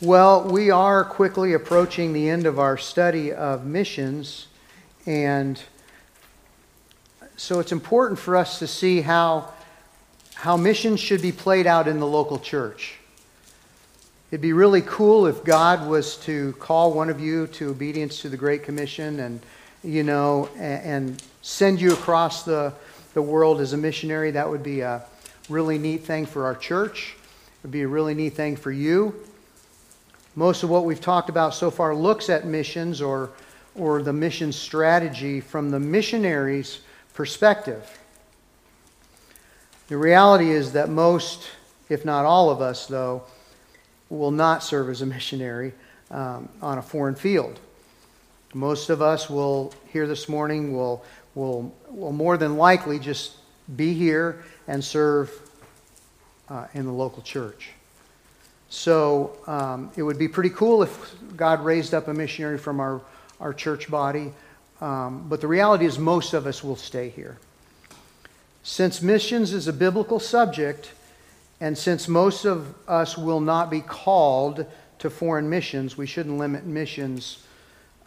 Well, we are quickly approaching the end of our study of missions, and so it's important for us to see how, how missions should be played out in the local church. It'd be really cool if God was to call one of you to obedience to the Great Commission and, you know, and, send you across the, the world as a missionary. That would be a really neat thing for our church. It would be a really neat thing for you. Most of what we've talked about so far looks at missions or, or the mission strategy from the missionary's perspective. The reality is that most, if not all of us, though, will not serve as a missionary um, on a foreign field. Most of us will, here this morning, will, will, will more than likely just be here and serve uh, in the local church. So um, it would be pretty cool if God raised up a missionary from our, our church body. Um, but the reality is, most of us will stay here. Since missions is a biblical subject, and since most of us will not be called to foreign missions, we shouldn't limit missions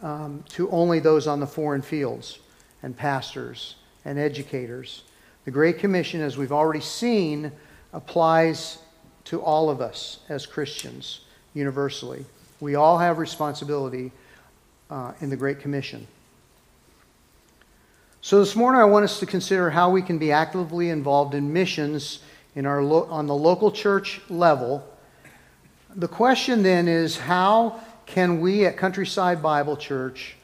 um, to only those on the foreign fields and pastors and educators. The Great Commission, as we've already seen, applies to all of us as Christians universally. We all have responsibility uh, in the Great Commission. So this morning, I want us to consider how we can be actively involved in missions in our lo- on the local church level. The question then is how can we at Countryside Bible Church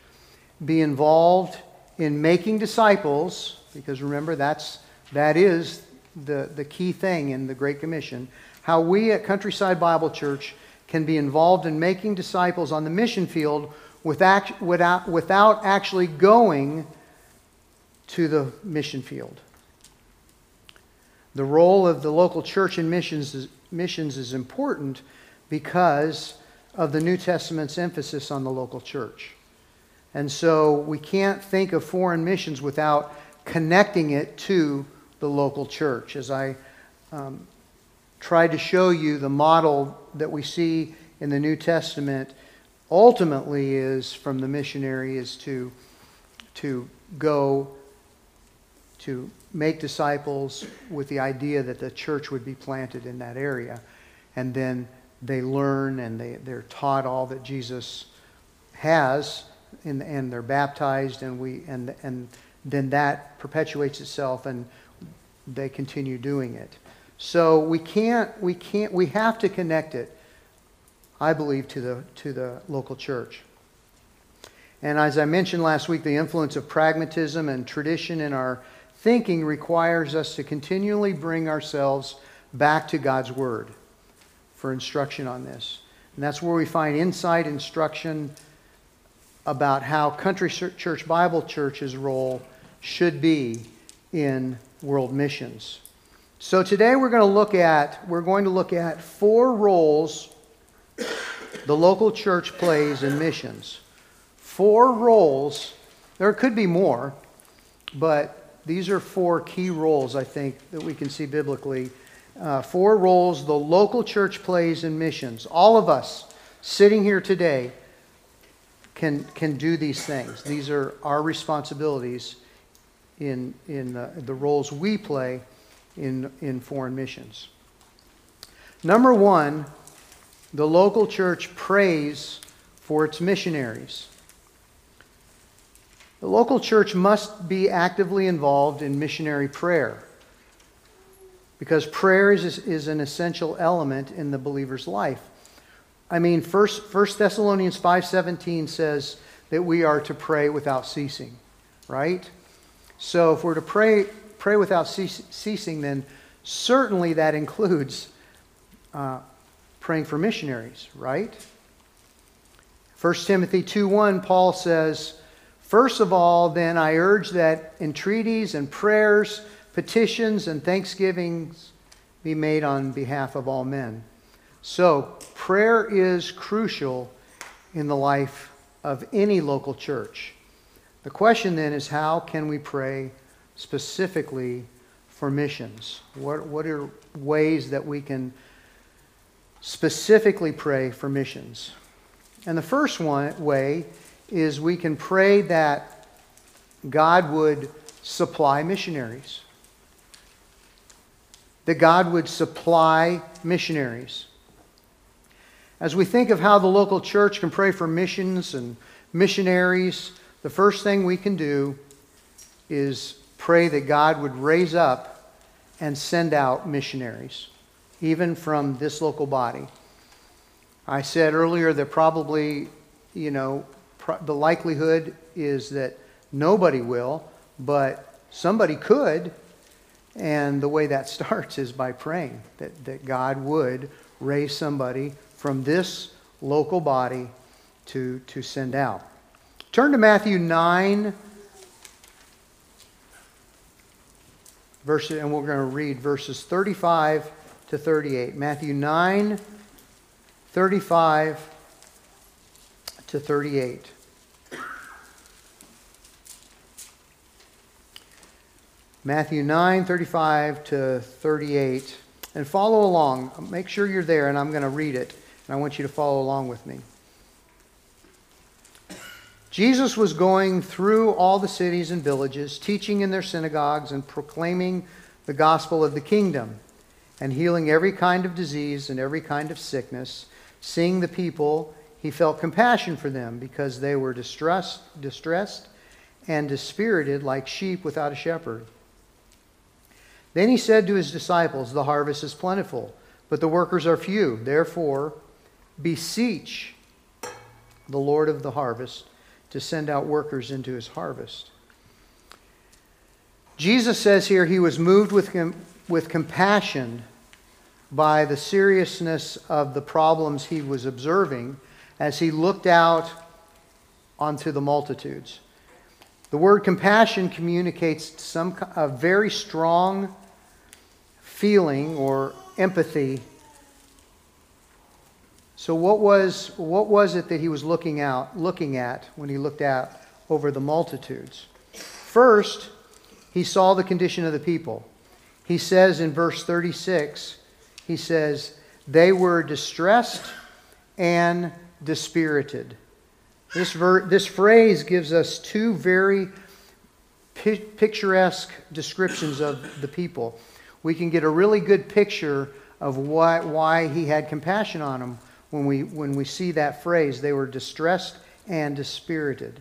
be involved in making disciples? Because remember, that's, that is the, the key thing in the Great Commission how we at Countryside Bible Church can be involved in making disciples on the mission field without, actually going to the mission field. The role of the local church in missions is, missions is important because of the New Testament's emphasis on the local church. And so we can't think of foreign missions without connecting it to the local church. As I um, tried to show you the model that we see in the New Testament ultimately is from the missionary is to, to go to make disciples with the idea that the church would be planted in that area. And then they learn and they, they're taught all that Jesus has and, and they're baptized and we and and then that perpetuates itself and they continue doing it. So we can't, we can't, we have to connect it, I believe, to the, to the local church. And as I mentioned last week, the influence of pragmatism and tradition in our thinking requires us to continually bring ourselves back to God's Word for instruction on this. And that's where we find insight, instruction about how Country Church Bible Church's role should be in world missions. So today we're going to look at we're going to look at four roles the local church plays in missions. Four roles. There could be more, but these are four key roles I think that we can see biblically. Uh, four roles the local church plays in missions. All of us sitting here today can can do these things. These are our responsibilities in in the, the roles we play in, in foreign missions. Number one, the local church prays for its missionaries. The local church must be actively involved in missionary prayer because prayer is, is an essential element in the believer's life. I mean, 1 Thessalonians 5.17 says that we are to pray without ceasing, right? So if we're to pray pray without ceasing, then certainly that includes uh, praying for missionaries, right? 1 Timothy 2:1, Paul says, First of all, then I urge that entreaties and prayers, petitions and thanksgivings be made on behalf of all men. So, prayer is crucial in the life of any local church. The question then is how can we pray specifically for missions? What, what are ways that we can specifically pray for missions. And the first one way is we can pray that God would supply missionaries. That God would supply missionaries. As we think of how the local church can pray for missions and missionaries, the first thing we can do is pray that God would raise up and send out missionaries, even from this local body. I said earlier that probably, you know, the likelihood is that nobody will, but somebody could. And the way that starts is by praying that, that God would raise somebody from this local body to, to send out. Turn to Matthew 9, and we're going to read verses 35 to 38. Matthew 9, 35 to 38. Matthew 9, 35 to 38. And follow along. Make sure you're there, and I'm going to read it. And I want you to follow along with me. Jesus was going through all the cities and villages, teaching in their synagogues and proclaiming the gospel of the kingdom, and healing every kind of disease and every kind of sickness. Seeing the people, he felt compassion for them because they were distressed, distressed and dispirited like sheep without a shepherd. Then he said to his disciples, The harvest is plentiful, but the workers are few. Therefore, beseech the Lord of the harvest to send out workers into his harvest. Jesus says here he was moved with, com- with compassion by the seriousness of the problems he was observing as he looked out onto the multitudes. The word compassion communicates some a very strong feeling or empathy. So what was what was it that he was looking out looking at when he looked out over the multitudes? First, he saw the condition of the people. He says in verse 36, he says, they were distressed and dispirited. This, ver- this phrase gives us two very pi- picturesque descriptions of the people. We can get a really good picture of why, why he had compassion on them when we, when we see that phrase. They were distressed and dispirited.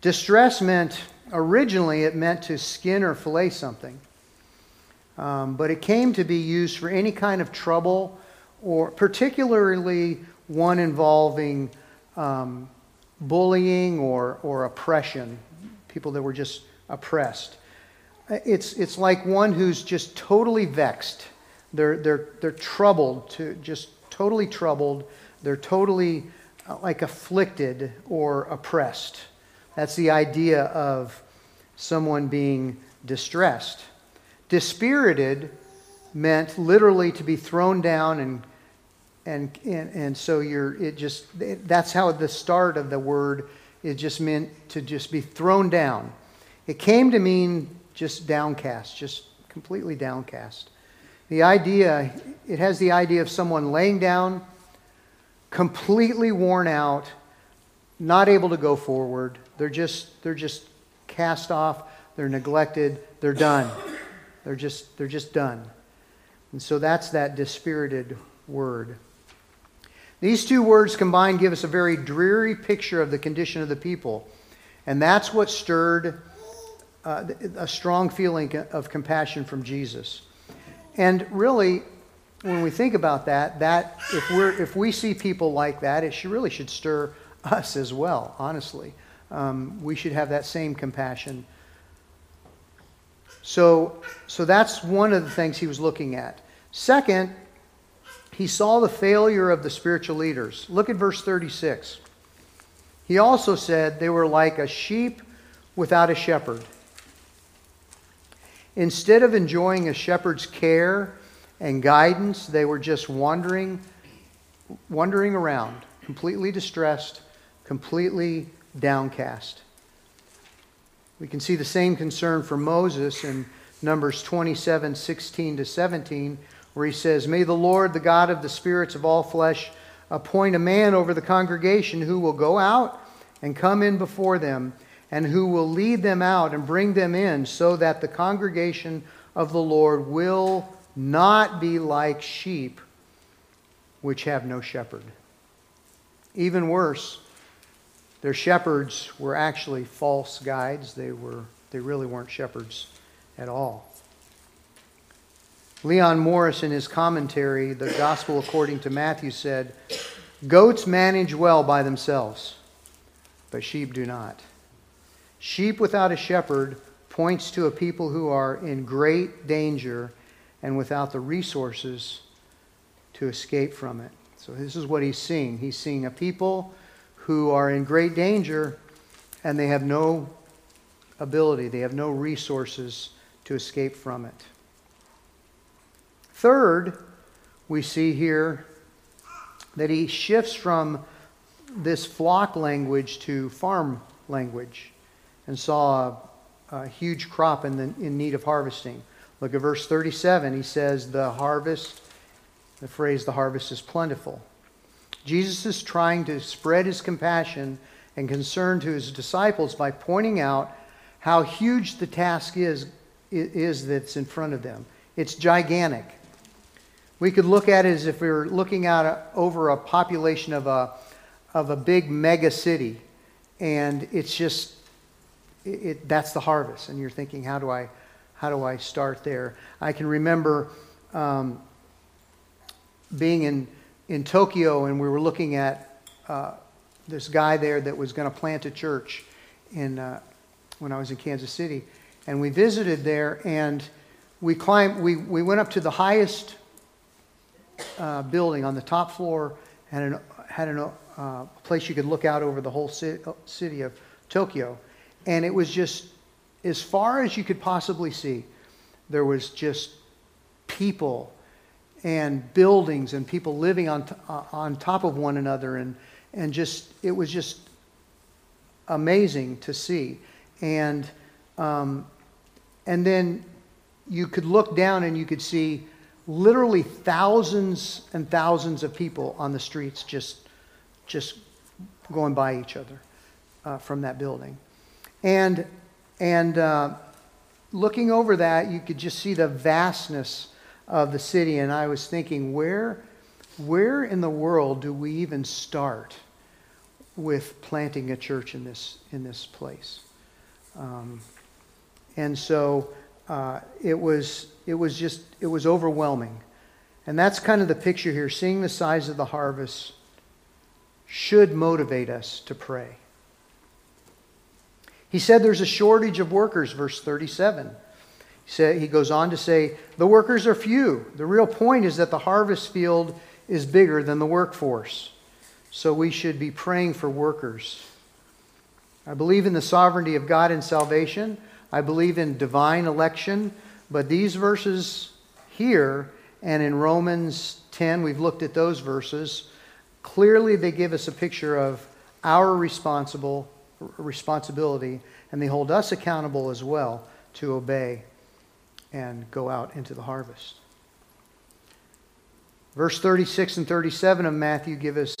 Distress meant, originally, it meant to skin or fillet something. Um, but it came to be used for any kind of trouble, or particularly one involving um, bullying or, or oppression, people that were just oppressed. It's, it's like one who's just totally vexed. They're, they're, they're troubled, to, just totally troubled. They're totally uh, like afflicted or oppressed. That's the idea of someone being distressed. Dispirited meant literally to be thrown down and and, and, and so you're it just it, that's how the start of the word it just meant to just be thrown down it came to mean just downcast just completely downcast the idea it has the idea of someone laying down completely worn out not able to go forward they're just they're just cast off they're neglected they're done they're just they're just done and so that's that dispirited word these two words combined give us a very dreary picture of the condition of the people. And that's what stirred uh, a strong feeling of compassion from Jesus. And really, when we think about that, that if, we're, if we see people like that, it should, really should stir us as well, honestly. Um, we should have that same compassion. So, so that's one of the things he was looking at. Second, he saw the failure of the spiritual leaders. Look at verse 36. He also said they were like a sheep without a shepherd. Instead of enjoying a shepherd's care and guidance, they were just wandering, wandering around, completely distressed, completely downcast. We can see the same concern for Moses in Numbers 27 16 to 17, where he says, May the Lord, the God of the spirits of all flesh, appoint a man over the congregation who will go out and come in before them, and who will lead them out and bring them in, so that the congregation of the Lord will not be like sheep which have no shepherd. Even worse, their shepherds were actually false guides. They, were, they really weren't shepherds at all. Leon Morris, in his commentary, The Gospel According to Matthew, said, Goats manage well by themselves, but sheep do not. Sheep without a shepherd points to a people who are in great danger and without the resources to escape from it. So, this is what he's seeing. He's seeing a people who are in great danger and they have no ability, they have no resources to escape from it. Third, we see here that he shifts from this flock language to farm language and saw a, a huge crop in, the, in need of harvesting. Look at verse 37. He says, The harvest, the phrase, the harvest is plentiful. Jesus is trying to spread his compassion and concern to his disciples by pointing out how huge the task is, is that's in front of them. It's gigantic. We could look at it as if we were looking out uh, over a population of a, of a big mega city, and it's just, it, that's the harvest. And you're thinking, how do I, how do I start there? I can remember um, being in, in Tokyo, and we were looking at uh, this guy there that was going to plant a church in, uh, when I was in Kansas City. And we visited there, and we climbed, we, we went up to the highest uh, building on the top floor and had an, had an, uh, place you could look out over the whole city of Tokyo. And it was just as far as you could possibly see, there was just people and buildings and people living on, t- uh, on top of one another. And, and just, it was just amazing to see. And, um, and then you could look down and you could see literally thousands and thousands of people on the streets just, just going by each other uh, from that building. And, and uh, looking over that, you could just see the vastness of the city. And I was thinking, where, where in the world do we even start with planting a church in this, in this place? Um, and so uh, it was it was just it was overwhelming and that's kind of the picture here seeing the size of the harvest should motivate us to pray he said there's a shortage of workers verse 37 he, he goes on to say the workers are few. The real point is that the harvest field is bigger than the workforce. So we should be praying for workers. I believe in the sovereignty of god in salvation. I believe in divine election, but these verses here and in Romans 10, we've looked at those verses. Clearly, they give us a picture of our responsible responsibility, and they hold us accountable as well to obey and go out into the harvest. Verse 36 and 37 of Matthew give us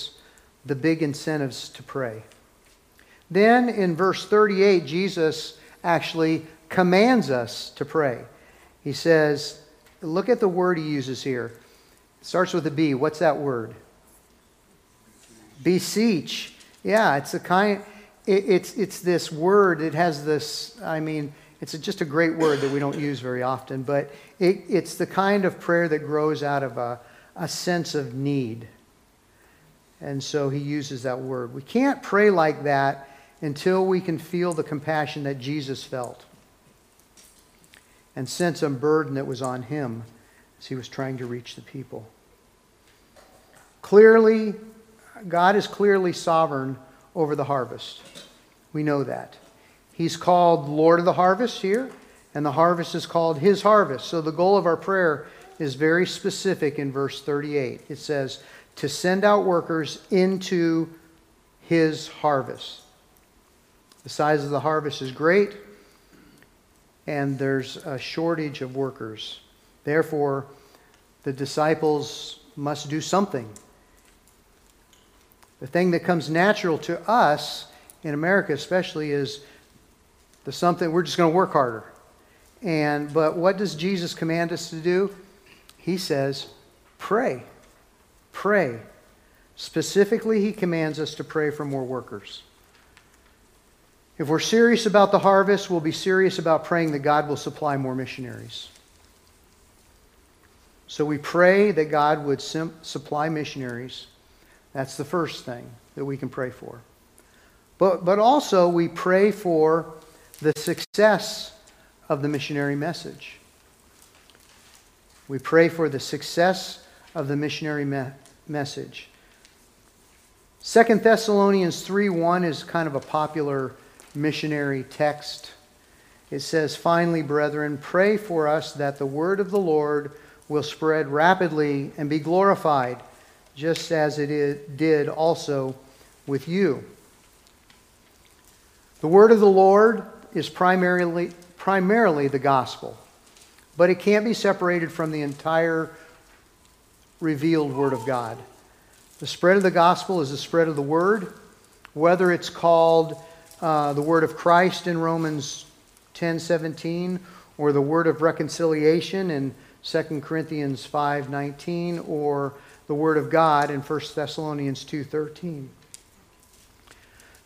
the big incentives to pray. Then in verse 38, Jesus actually commands us to pray. He says, look at the word he uses here. It starts with a B. What's that word? Beseech. Yeah, it's a kind. It, it's it's this word. It has this. I mean, it's a, just a great word that we don't use very often, but it, it's the kind of prayer that grows out of a, a sense of need. And so he uses that word. We can't pray like that until we can feel the compassion that Jesus felt and sense a burden that was on him as he was trying to reach the people. Clearly, God is clearly sovereign over the harvest. We know that. He's called Lord of the harvest here, and the harvest is called his harvest. So the goal of our prayer is very specific in verse 38. It says, to send out workers into his harvest. The size of the harvest is great, and there's a shortage of workers. Therefore, the disciples must do something. The thing that comes natural to us in America, especially, is the something we're just going to work harder. And but what does Jesus command us to do? He says, pray. Pray. Specifically, he commands us to pray for more workers. If we're serious about the harvest, we'll be serious about praying that God will supply more missionaries. So we pray that God would sim- supply missionaries. That's the first thing that we can pray for. But, but also, we pray for the success of the missionary message. We pray for the success of the missionary me- message. Second Thessalonians 3:1 is kind of a popular missionary text. It says, "Finally, brethren, pray for us that the word of the Lord will spread rapidly and be glorified, just as it did also with you." The word of the Lord is primarily primarily the gospel, but it can't be separated from the entire revealed Word of God. The spread of the gospel is the spread of the Word, whether it's called uh, the Word of Christ in Romans 10 17, or the Word of reconciliation in 2 Corinthians 5 19, or the Word of God in 1 Thessalonians 2 13.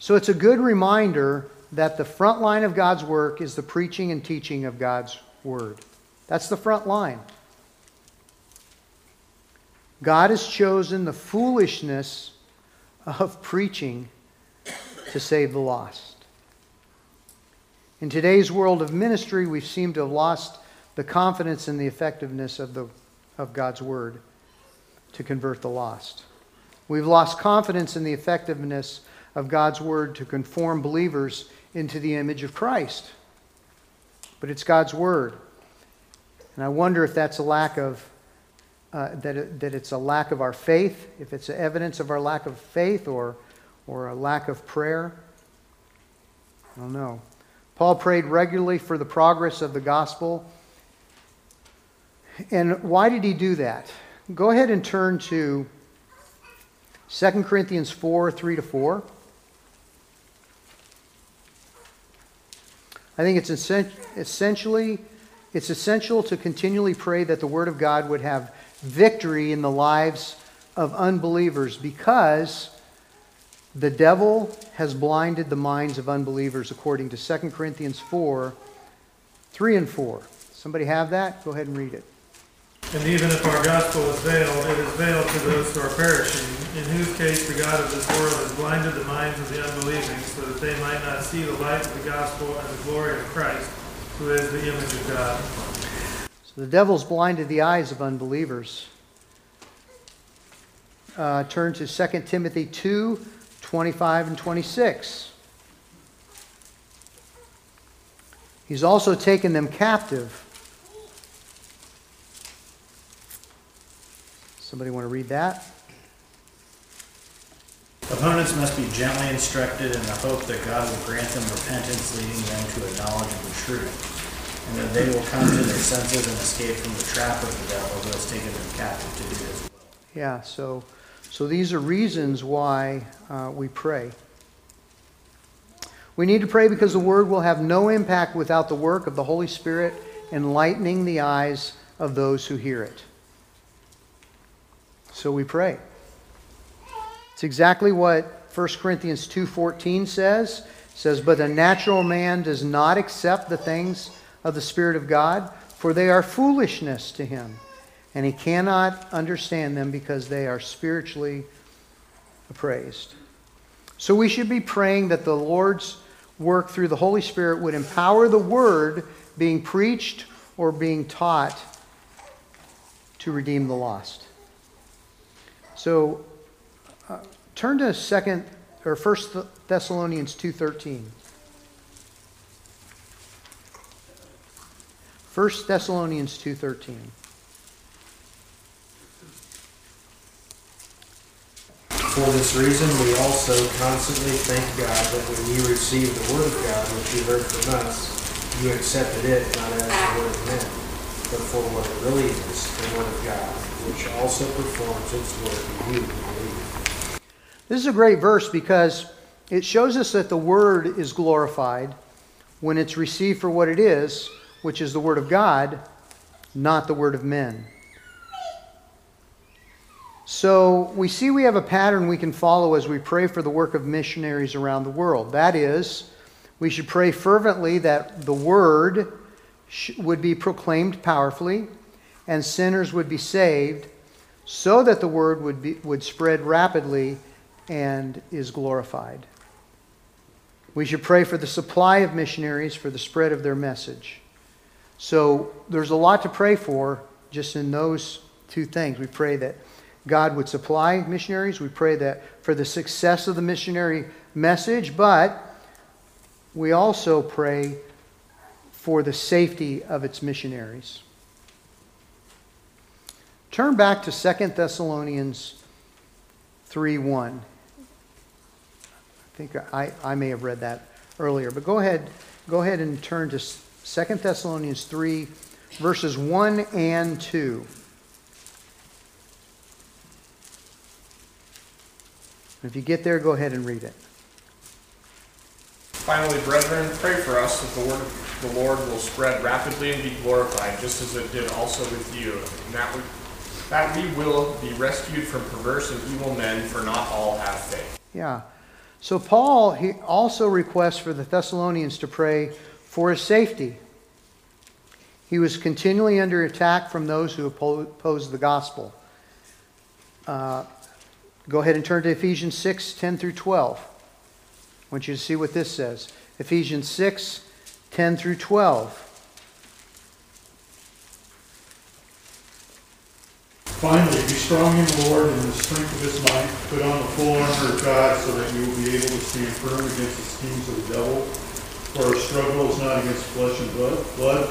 So it's a good reminder that the front line of God's work is the preaching and teaching of God's Word. That's the front line. God has chosen the foolishness of preaching to save the lost. In today's world of ministry, we seem to have lost the confidence in the effectiveness of, the, of God's Word to convert the lost. We've lost confidence in the effectiveness of God's Word to conform believers into the image of Christ. But it's God's Word. And I wonder if that's a lack of uh, that, it, that it's a lack of our faith, if it's evidence of our lack of faith or, or a lack of prayer. I don't know. Paul prayed regularly for the progress of the gospel. And why did he do that? Go ahead and turn to 2 Corinthians 4 3 to 4. I think it's essentially it's essential to continually pray that the word of God would have victory in the lives of unbelievers because the devil has blinded the minds of unbelievers, according to 2 Corinthians 4 3 and 4. Somebody have that? Go ahead and read it. And even if our gospel is veiled, it is veiled to those who are perishing, in whose case the God of this world has blinded the minds of the unbelieving, so that they might not see the light of the gospel and the glory of Christ, who is the image of God. So the devil's blinded the eyes of unbelievers. Uh, turn to 2 Timothy 2 25 and 26. He's also taken them captive. Somebody want to read that? Opponents must be gently instructed in the hope that God will grant them repentance, leading them to a knowledge of the truth and that they will come to their senses and escape from the trap of the devil who has taken them captive to do his will. Yeah, so, so these are reasons why uh, we pray. We need to pray because the Word will have no impact without the work of the Holy Spirit enlightening the eyes of those who hear it. So we pray. It's exactly what 1 Corinthians 2:14 says. It says, "But the natural man does not accept the things of the Spirit of God, for they are foolishness to him, and he cannot understand them because they are spiritually appraised. So we should be praying that the Lord's work through the Holy Spirit would empower the word being preached or being taught to redeem the lost. So uh, turn to second or first Thessalonians 2:13. 1 Thessalonians 2:13. For this reason, we also constantly thank God that when you received the word of God, which you heard from us, you accepted it not as the word of men, but for what it really is, the Word of God, which also performs its work in you. This is a great verse because it shows us that the Word is glorified when it's received for what it is, which is the Word of God, not the Word of men. So we see we have a pattern we can follow as we pray for the work of missionaries around the world. That is, we should pray fervently that the Word would be proclaimed powerfully and sinners would be saved so that the Word would, be, would spread rapidly and is glorified. We should pray for the supply of missionaries for the spread of their message. So there's a lot to pray for just in those two things. We pray that God would supply missionaries. We pray that for the success of the missionary message, but we also pray for the safety of its missionaries. Turn back to 2 Thessalonians 3 1. I think I, I may have read that earlier, but go ahead, go ahead and turn to 2 Thessalonians 3, verses 1 and 2. If you get there, go ahead and read it. Finally, brethren, pray for us that the word of the Lord will spread rapidly and be glorified, just as it did also with you, and that that we will be rescued from perverse and evil men, for not all have faith. Yeah. So Paul he also requests for the Thessalonians to pray for his safety. He was continually under attack from those who opposed the gospel. Uh, go ahead and turn to Ephesians 6 10 through 12. I want you to see what this says. Ephesians 6 10 through 12. Finally, be strong in the Lord and in the strength of his might. Put on the full armor of God so that you will be able to stand firm against the schemes of the devil. For our struggle is not against flesh and blood,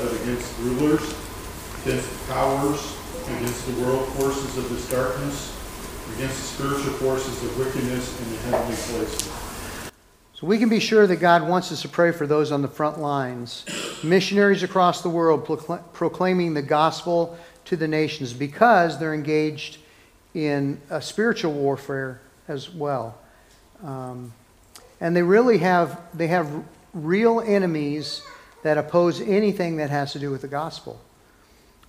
but against rulers, against powers, against the world forces of this darkness, against the spiritual forces of wickedness in the heavenly places. So we can be sure that God wants us to pray for those on the front lines, missionaries across the world procl- proclaiming the gospel to the nations because they're engaged in a spiritual warfare as well. Um, and they really have they have real enemies that oppose anything that has to do with the gospel.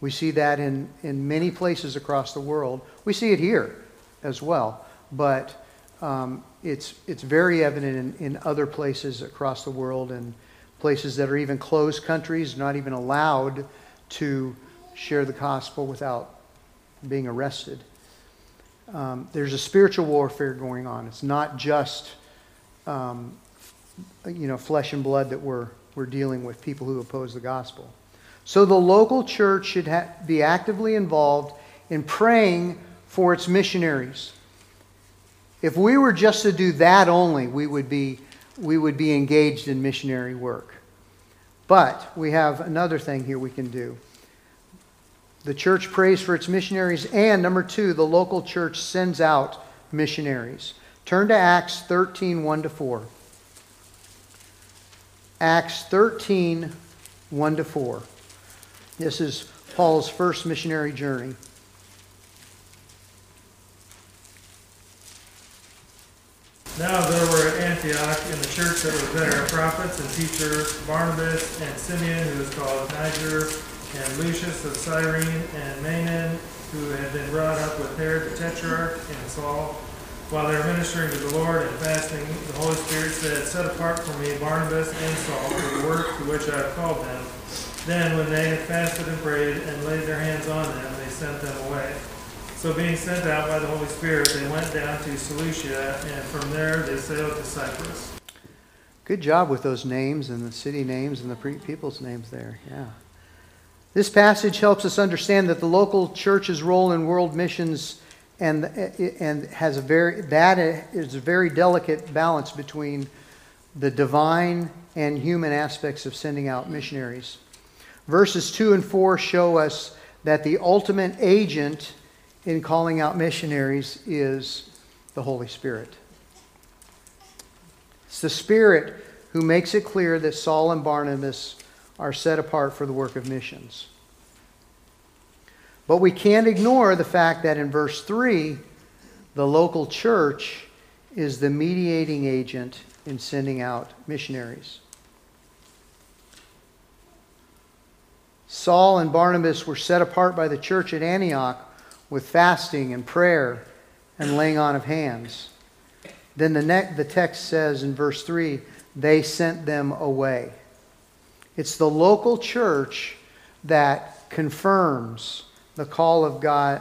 We see that in, in many places across the world. We see it here as well, but um, it's, it's very evident in, in other places across the world and places that are even closed countries, not even allowed to share the gospel without being arrested. Um, there's a spiritual warfare going on. It's not just, um, you know, flesh and blood that we're, we're dealing with, people who oppose the gospel. So the local church should ha- be actively involved in praying for its missionaries. If we were just to do that only, we would be, we would be engaged in missionary work. But we have another thing here we can do. The church prays for its missionaries, and number two, the local church sends out missionaries. Turn to Acts 13 1 to 4. Acts 13 1 to 4. This is Paul's first missionary journey. Now there were at Antioch in the church that was there prophets and teachers, Barnabas and Simeon, who was called Niger, and Lucius of Cyrene, and Manaen, who had been brought up with Herod the Tetrarch, and Saul. While they were ministering to the Lord and fasting, the Holy Spirit said, Set apart for me Barnabas and Saul for the work to which I have called them. Then, when they had fasted and prayed and laid their hands on them, they sent them away. So, being sent out by the Holy Spirit, they went down to Seleucia, and from there they sailed to Cyprus. Good job with those names and the city names and the people's names there. Yeah. This passage helps us understand that the local church's role in world missions and, and has a very, that is a very delicate balance between the divine and human aspects of sending out missionaries. Verses 2 and 4 show us that the ultimate agent in calling out missionaries is the Holy Spirit. It's the Spirit who makes it clear that Saul and Barnabas are set apart for the work of missions. But we can't ignore the fact that in verse 3, the local church is the mediating agent in sending out missionaries. Saul and Barnabas were set apart by the church at Antioch with fasting and prayer and laying on of hands. Then the, ne- the text says in verse 3 they sent them away. It's the local church that confirms the call of God,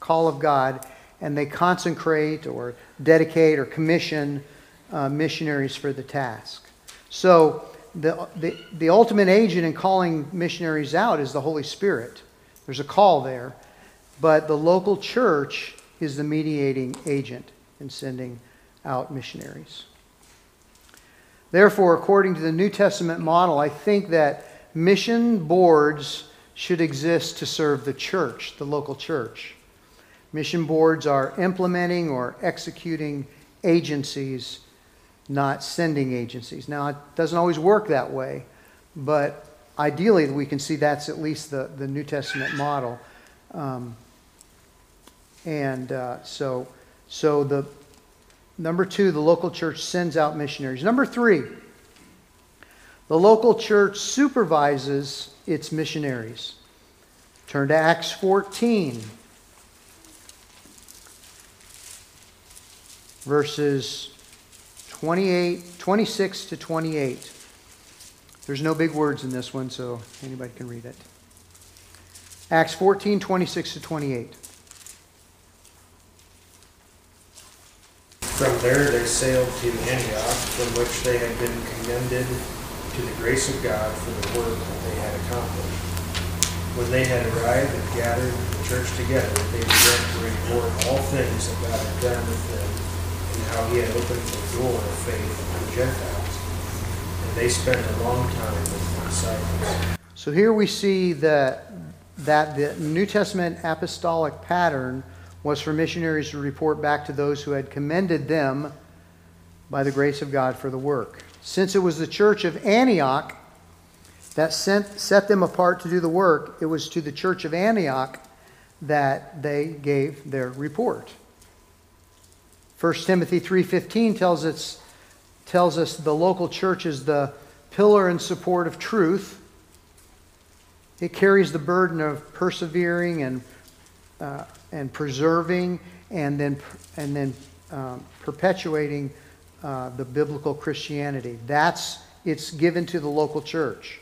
call of God, and they consecrate or dedicate or commission uh, missionaries for the task. So the, the, the ultimate agent in calling missionaries out is the Holy Spirit. There's a call there, but the local church is the mediating agent in sending out missionaries. Therefore, according to the New Testament model, I think that mission boards should exist to serve the church, the local church. Mission boards are implementing or executing agencies, not sending agencies. Now, it doesn't always work that way, but ideally, we can see that's at least the, the New Testament model. Um, and uh, so, so the number two, the local church sends out missionaries. Number three, the local church supervises its missionaries. Turn to Acts 14, verses 28, 26 to 28. There's no big words in this one, so anybody can read it. Acts 14, 26 to 28. From there they sailed to Antioch, from which they had been commended to the grace of God for the work that they had accomplished. When they had arrived and gathered the church together, they began to report all things that God had done with them, and how he had opened the door of faith the Gentiles. And they spent a long time with the disciples. So here we see that, that the New Testament apostolic pattern was for missionaries to report back to those who had commended them by the grace of God for the work. Since it was the church of Antioch that sent, set them apart to do the work, it was to the church of Antioch that they gave their report. 1 Timothy 3:15 tells us tells us the local church is the pillar and support of truth. It carries the burden of persevering and uh, and preserving and then, and then um, perpetuating uh, the biblical Christianity. That's it's given to the local church.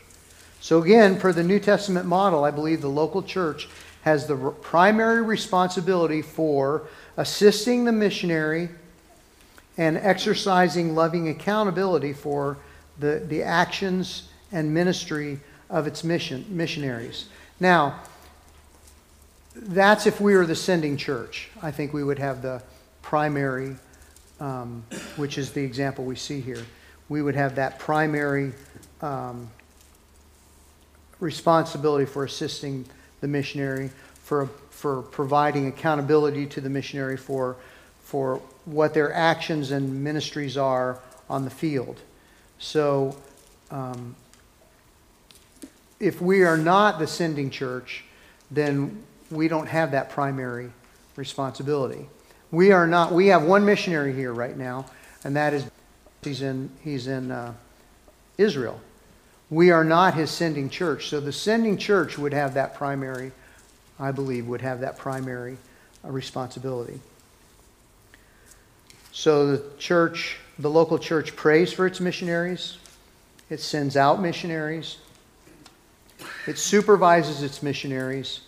So again, for the New Testament model, I believe the local church has the primary responsibility for assisting the missionary and exercising loving accountability for the, the actions and ministry of its mission, missionaries. Now, that's if we were the sending church. I think we would have the primary, um, which is the example we see here. We would have that primary um, responsibility for assisting the missionary, for, for providing accountability to the missionary for, for what their actions and ministries are on the field. So, um, if we are not the sending church, then we don't have that primary responsibility. We are not, we have one missionary here right now, and that is he's in, he's in uh, Israel. We are not his sending church. So the sending church would have that primary, I believe, would have that primary uh, responsibility. So the church, the local church prays for its missionaries, it sends out missionaries, it supervises its missionaries.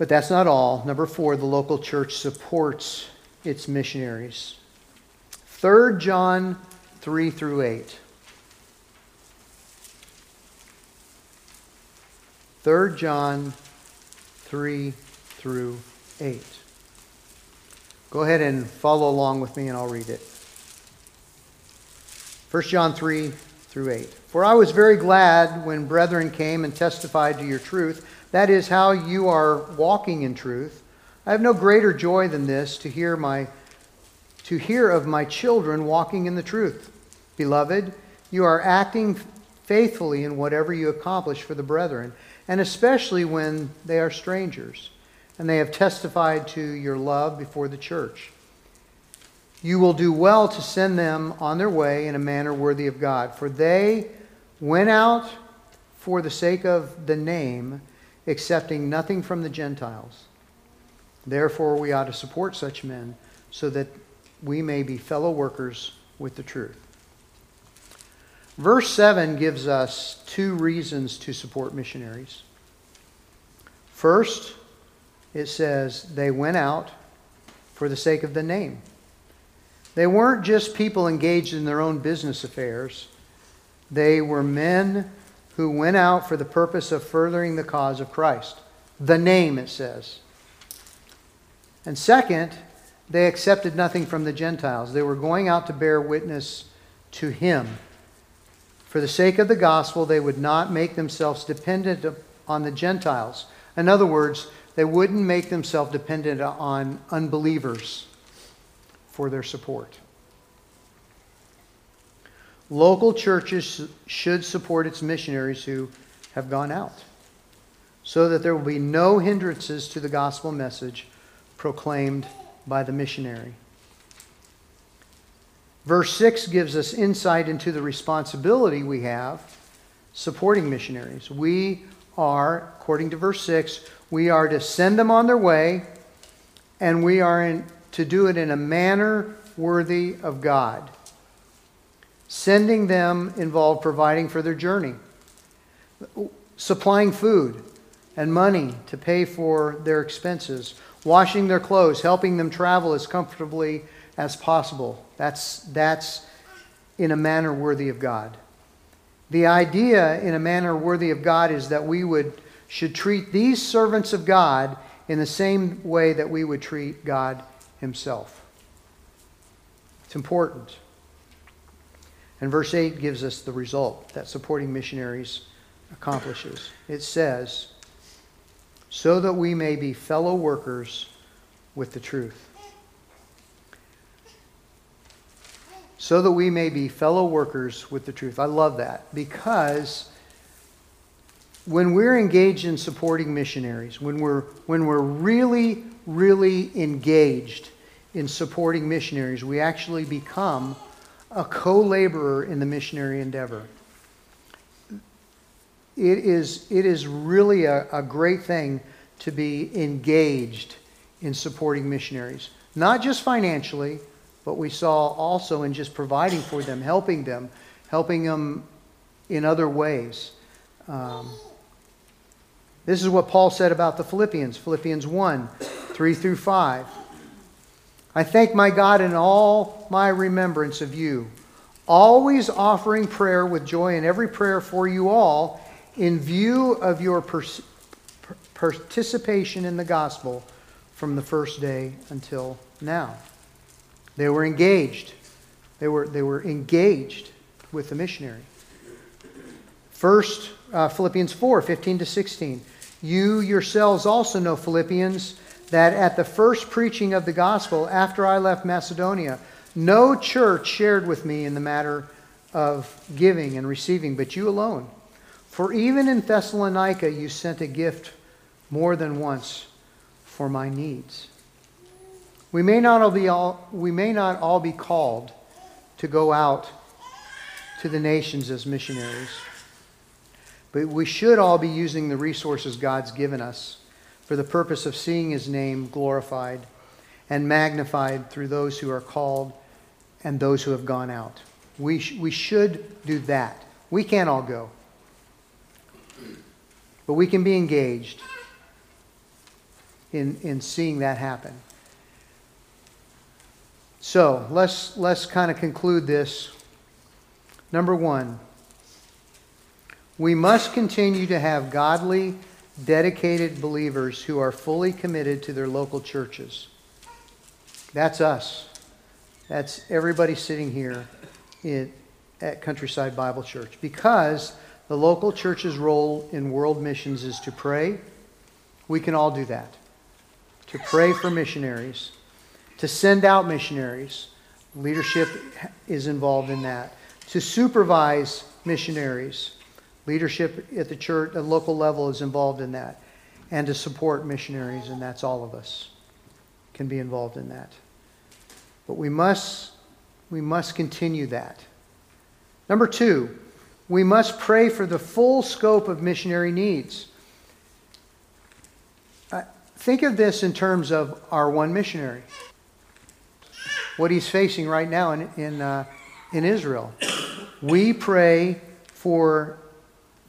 But that's not all. Number four, the local church supports its missionaries. 3 John 3 through 8. 3 John 3 through 8. Go ahead and follow along with me and I'll read it. 1 John 3 through 8. For I was very glad when brethren came and testified to your truth that is how you are walking in truth. I have no greater joy than this to hear my to hear of my children walking in the truth. Beloved, you are acting faithfully in whatever you accomplish for the brethren, and especially when they are strangers and they have testified to your love before the church. You will do well to send them on their way in a manner worthy of God, for they went out for the sake of the name, accepting nothing from the Gentiles. Therefore, we ought to support such men so that we may be fellow workers with the truth. Verse 7 gives us two reasons to support missionaries. First, it says they went out for the sake of the name. They weren't just people engaged in their own business affairs, they were men who went out for the purpose of furthering the cause of Christ. The name, it says. And second, they accepted nothing from the Gentiles. They were going out to bear witness to Him. For the sake of the gospel, they would not make themselves dependent on the Gentiles. In other words, they wouldn't make themselves dependent on unbelievers for their support. Local churches should support its missionaries who have gone out so that there will be no hindrances to the gospel message proclaimed by the missionary. Verse 6 gives us insight into the responsibility we have supporting missionaries. We are, according to verse 6, we are to send them on their way, and we are in, to do it in a manner worthy of God. Sending them involved providing for their journey, supplying food and money to pay for their expenses, washing their clothes, helping them travel as comfortably as possible. That's, that's in a manner worthy of God. The idea in a manner worthy of God is that we would should treat these servants of God in the same way that we would treat God himself. It's important. And verse 8 gives us the result that supporting missionaries accomplishes. It says, so that we may be fellow workers with the truth. So that we may be fellow workers with the truth. I love that because when we're engaged in supporting missionaries, when we're, when we're really, really engaged in supporting missionaries, we actually become a co laborer in the missionary endeavor. It is, it is really a, a great thing to be engaged in supporting missionaries, not just financially, but we saw also in just providing for them, helping them, helping them in other ways. Um, this is what Paul said about the Philippians, Philippians 1 3 through 5. I thank my God in all my remembrance of you, always offering prayer with joy in every prayer for you all, in view of your pers- participation in the gospel from the first day until now. They were engaged. They were, they were engaged with the missionary. First, uh, Philippians 4 15 to 16. You yourselves also know, Philippians, that at the first preaching of the gospel after I left Macedonia, no church shared with me in the matter of giving and receiving, but you alone. For even in Thessalonica you sent a gift more than once for my needs. We may not all be all, we may not all be called to go out to the nations as missionaries. But we should all be using the resources God's given us for the purpose of seeing his name glorified and magnified through those who are called and those who have gone out. We, sh- we should do that. We can't all go. But we can be engaged in, in seeing that happen. So let's, let's kind of conclude this. Number one, we must continue to have godly, dedicated believers who are fully committed to their local churches. That's us. That's everybody sitting here in, at Countryside Bible Church. Because the local church's role in world missions is to pray. We can all do that to pray for missionaries, to send out missionaries. Leadership is involved in that. To supervise missionaries. Leadership at the church, at local level is involved in that. And to support missionaries, and that's all of us can be involved in that. But we must, we must continue that. Number two, we must pray for the full scope of missionary needs. Uh, Think of this in terms of our one missionary, what he's facing right now in, in, uh, in Israel. We pray for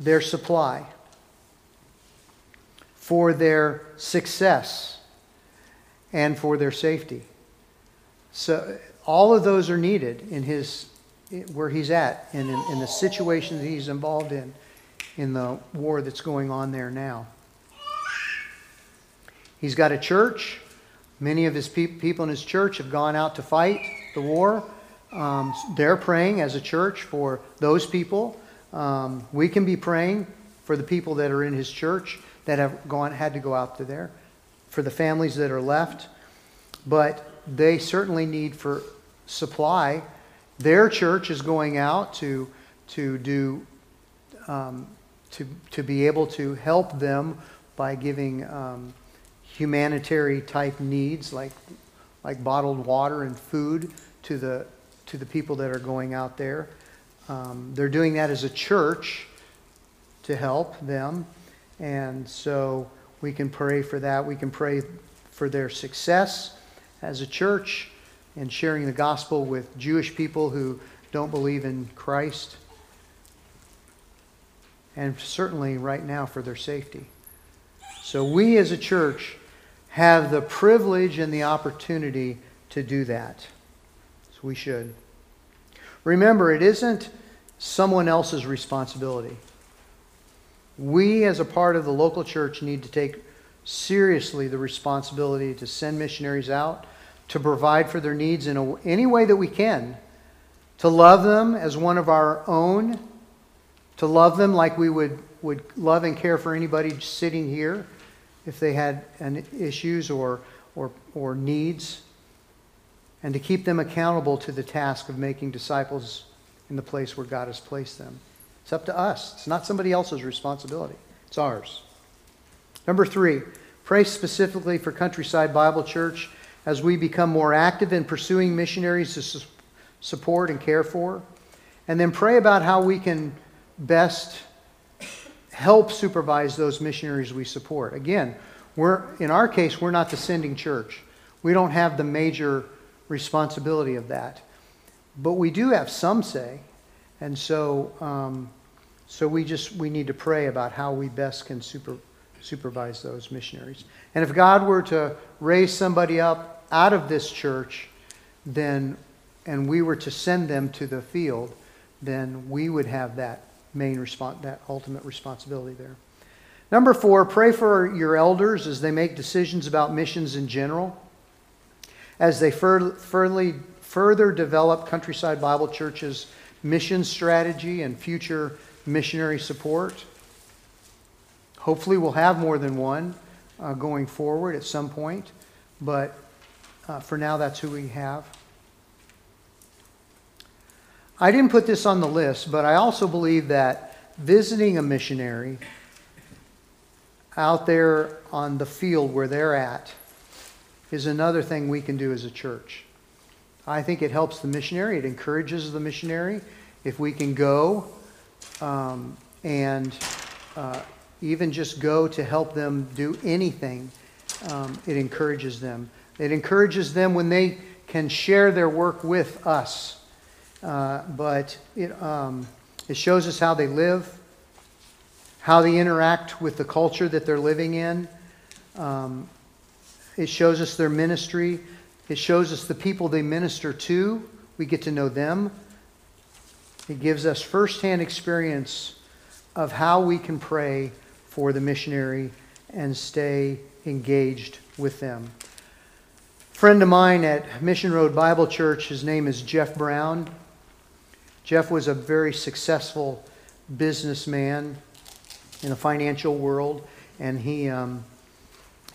their supply, for their success, and for their safety. So all of those are needed in his where he's at and in, in the situation that he's involved in in the war that's going on there now. He's got a church. Many of his pe- people in his church have gone out to fight the war. Um, they're praying as a church for those people. Um, we can be praying for the people that are in his church that have gone had to go out to there, for the families that are left. But they certainly need for supply. Their church is going out to to do um, to to be able to help them by giving um, humanitarian type needs like like bottled water and food to the to the people that are going out there. Um, they're doing that as a church to help them, and so we can pray for that. We can pray for their success as a church in sharing the gospel with Jewish people who don't believe in Christ, and certainly right now for their safety. So we as a church have the privilege and the opportunity to do that. So we should. Remember, it isn't someone else's responsibility. We, as a part of the local church, need to take seriously the responsibility to send missionaries out, to provide for their needs in a, any way that we can, to love them as one of our own, to love them like we would, would love and care for anybody sitting here if they had an issues or, or, or needs, and to keep them accountable to the task of making disciples in the place where God has placed them. It's up to us. It's not somebody else's responsibility. It's ours. Number three, pray specifically for Countryside Bible Church as we become more active in pursuing missionaries to su- support and care for. And then pray about how we can best help supervise those missionaries we support. Again, we're, in our case, we're not the sending church. We don't have the major responsibility of that. But we do have some say. And so, um, so we just we need to pray about how we best can super, supervise those missionaries. And if God were to raise somebody up out of this church, then and we were to send them to the field, then we would have that main response, that ultimate responsibility there. Number four, pray for your elders as they make decisions about missions in general, as they fur- further, further develop Countryside Bible Church's mission strategy and future missionary support. Hopefully, we'll have more than one uh, going forward at some point, but uh, for now, that's who we have. I didn't put this on the list, but I also believe that visiting a missionary out there on the field where they're at is another thing we can do as a church. I think it helps the missionary, it encourages the missionary. If we can go um, and uh, even just go to help them do anything, um, it encourages them. It encourages them when they can share their work with us. Uh, but it, um, it shows us how they live, how they interact with the culture that they're living in. Um, it shows us their ministry. It shows us the people they minister to. We get to know them. It gives us firsthand experience of how we can pray for the missionary and stay engaged with them. A friend of mine at Mission Road Bible Church, his name is Jeff Brown. Jeff was a very successful businessman in the financial world, and he, um,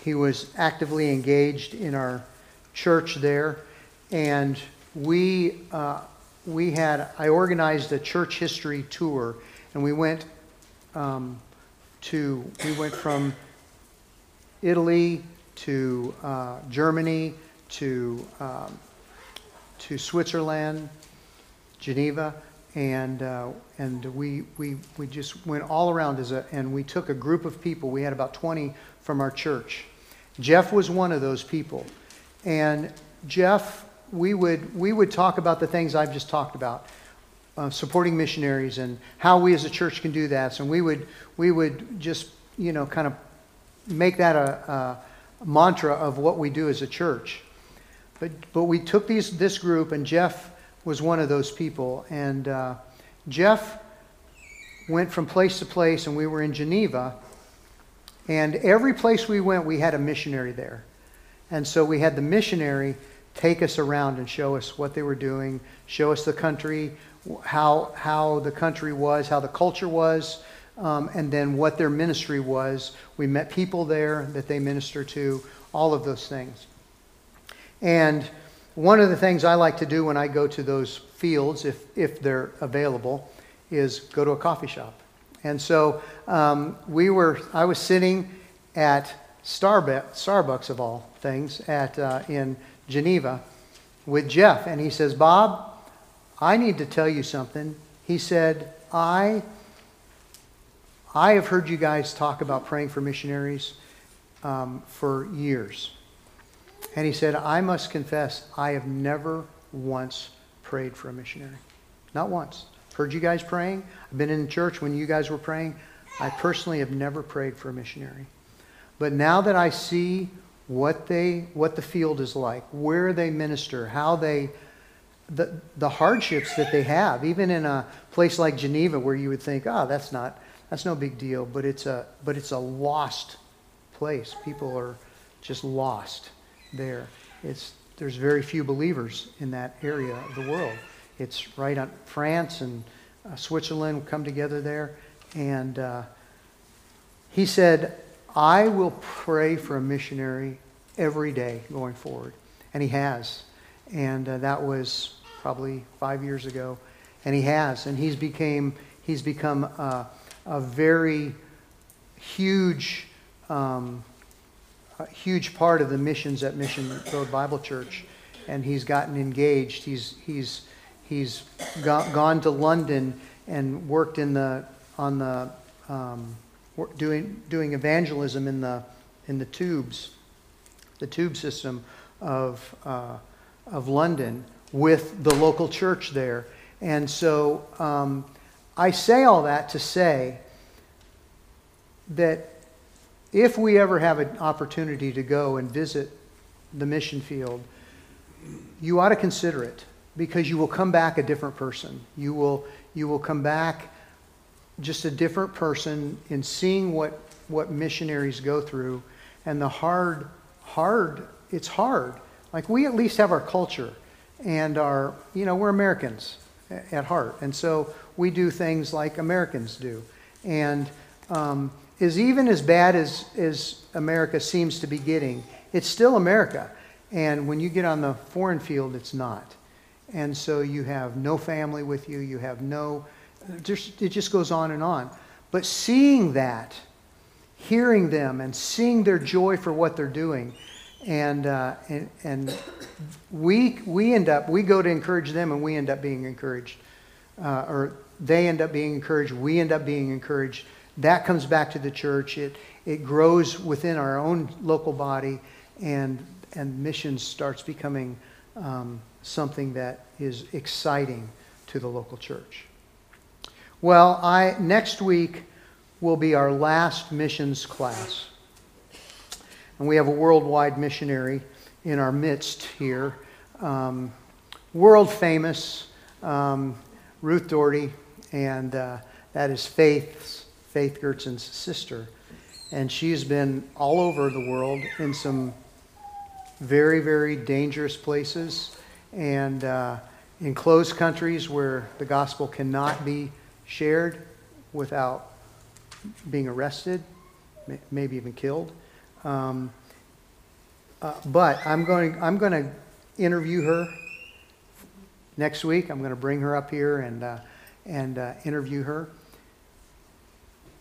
he was actively engaged in our church there. And we, uh, we had, I organized a church history tour, and we went um, to, we went from Italy to uh, Germany to, um, to Switzerland, Geneva, and, uh, and we, we, we just went all around as a, and we took a group of people. We had about 20 from our church. Jeff was one of those people. And Jeff, we would, we would talk about the things I've just talked about, uh, supporting missionaries and how we as a church can do that. So we would, we would just, you know, kind of make that a, a mantra of what we do as a church. But, but we took these, this group, and Jeff was one of those people. And uh, Jeff went from place to place, and we were in Geneva. And every place we went, we had a missionary there. And so we had the missionary take us around and show us what they were doing, show us the country, how, how the country was, how the culture was, um, and then what their ministry was. We met people there that they minister to, all of those things. And one of the things I like to do when I go to those fields, if, if they're available, is go to a coffee shop. And so um, we were, I was sitting at Starbucks, Starbucks of all things, at, uh, in Geneva with Jeff. And he says, Bob, I need to tell you something. He said, I, I have heard you guys talk about praying for missionaries um, for years. And he said, I must confess, I have never once prayed for a missionary. Not once. Heard you guys praying. I've been in church when you guys were praying. I personally have never prayed for a missionary. But now that I see what they what the field is like, where they minister, how they the the hardships that they have, even in a place like Geneva where you would think, oh, that's not that's no big deal, but it's a but it's a lost place. People are just lost there. It's there's very few believers in that area of the world. It's right on France and uh, Switzerland come together there, and uh, he said, "I will pray for a missionary every day going forward," and he has, and uh, that was probably five years ago, and he has, and he's became he's become a, a very huge. Um, a huge part of the missions at Mission Road Bible Church, and he's gotten engaged. He's he's he's go, gone to London and worked in the on the um, doing doing evangelism in the in the tubes, the tube system of uh, of London with the local church there. And so um, I say all that to say that if we ever have an opportunity to go and visit the mission field, you ought to consider it because you will come back a different person. You will, you will come back just a different person in seeing what, what missionaries go through and the hard, hard, it's hard. Like we at least have our culture and our, you know, we're Americans at heart. And so we do things like Americans do. And, um, is even as bad as, as America seems to be getting, it's still America. And when you get on the foreign field, it's not. And so you have no family with you, you have no, just, it just goes on and on. But seeing that, hearing them, and seeing their joy for what they're doing, and, uh, and, and we, we end up, we go to encourage them, and we end up being encouraged. Uh, or they end up being encouraged, we end up being encouraged that comes back to the church. It, it grows within our own local body, and, and missions starts becoming um, something that is exciting to the local church. Well, I, next week will be our last missions class. And we have a worldwide missionary in our midst here. Um, world famous um, Ruth Doherty, and uh, that is Faith's Faith Gertson's sister. And she's been all over the world in some very, very dangerous places and uh, in closed countries where the gospel cannot be shared without being arrested, maybe even killed. Um, uh, but I'm going, I'm going to interview her next week. I'm going to bring her up here and, uh, and uh, interview her.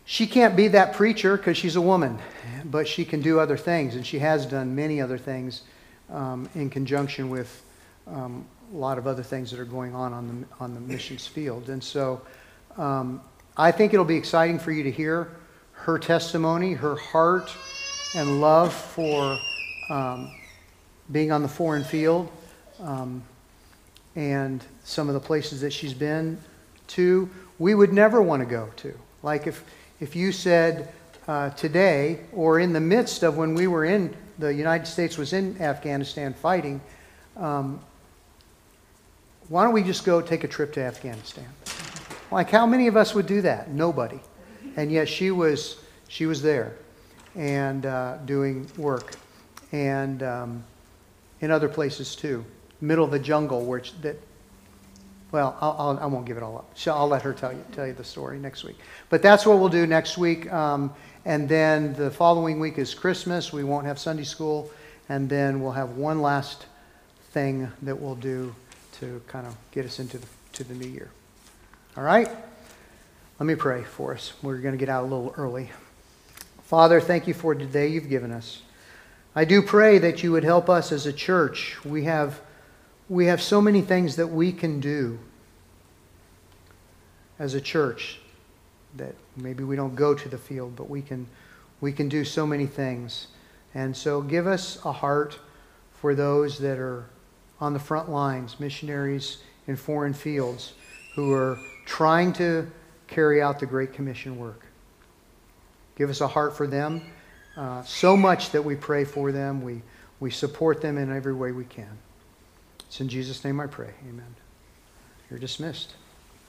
she can't be that preacher because she's a woman, but she can do other things, and she has done many other things um, in conjunction with um, a lot of other things that are going on on the, on the missions field. And so um, I think it'll be exciting for you to hear her testimony, her heart and love for um, being on the foreign field, um, and some of the places that she's been to, we would never want to go to. Like if, if you said uh, today, or in the midst of when we were in, the United States was in Afghanistan fighting, um, why don't we just go take a trip to Afghanistan? Like how many of us would do that? Nobody. And yet she was, she was there and uh, doing work. And um, in other places too. Middle of the jungle, where it's, that, well, I'll, I'll, I won't give it all up. So I'll let her tell you, tell you the story next week. But that's what we'll do next week. Um, and then the following week is Christmas. We won't have Sunday school. And then we'll have one last thing that we'll do to kind of get us into the, to the new year. All right? Let me pray for us. We're going to get out a little early. Father, thank you for today you've given us. I do pray that you would help us as a church. We have, we have so many things that we can do as a church that maybe we don't go to the field, but we can, we can do so many things. And so give us a heart for those that are on the front lines, missionaries in foreign fields who are trying to carry out the Great Commission work. Give us a heart for them. Uh, so much that we pray for them. We, we support them in every way we can. It's in Jesus' name I pray. Amen. You're dismissed.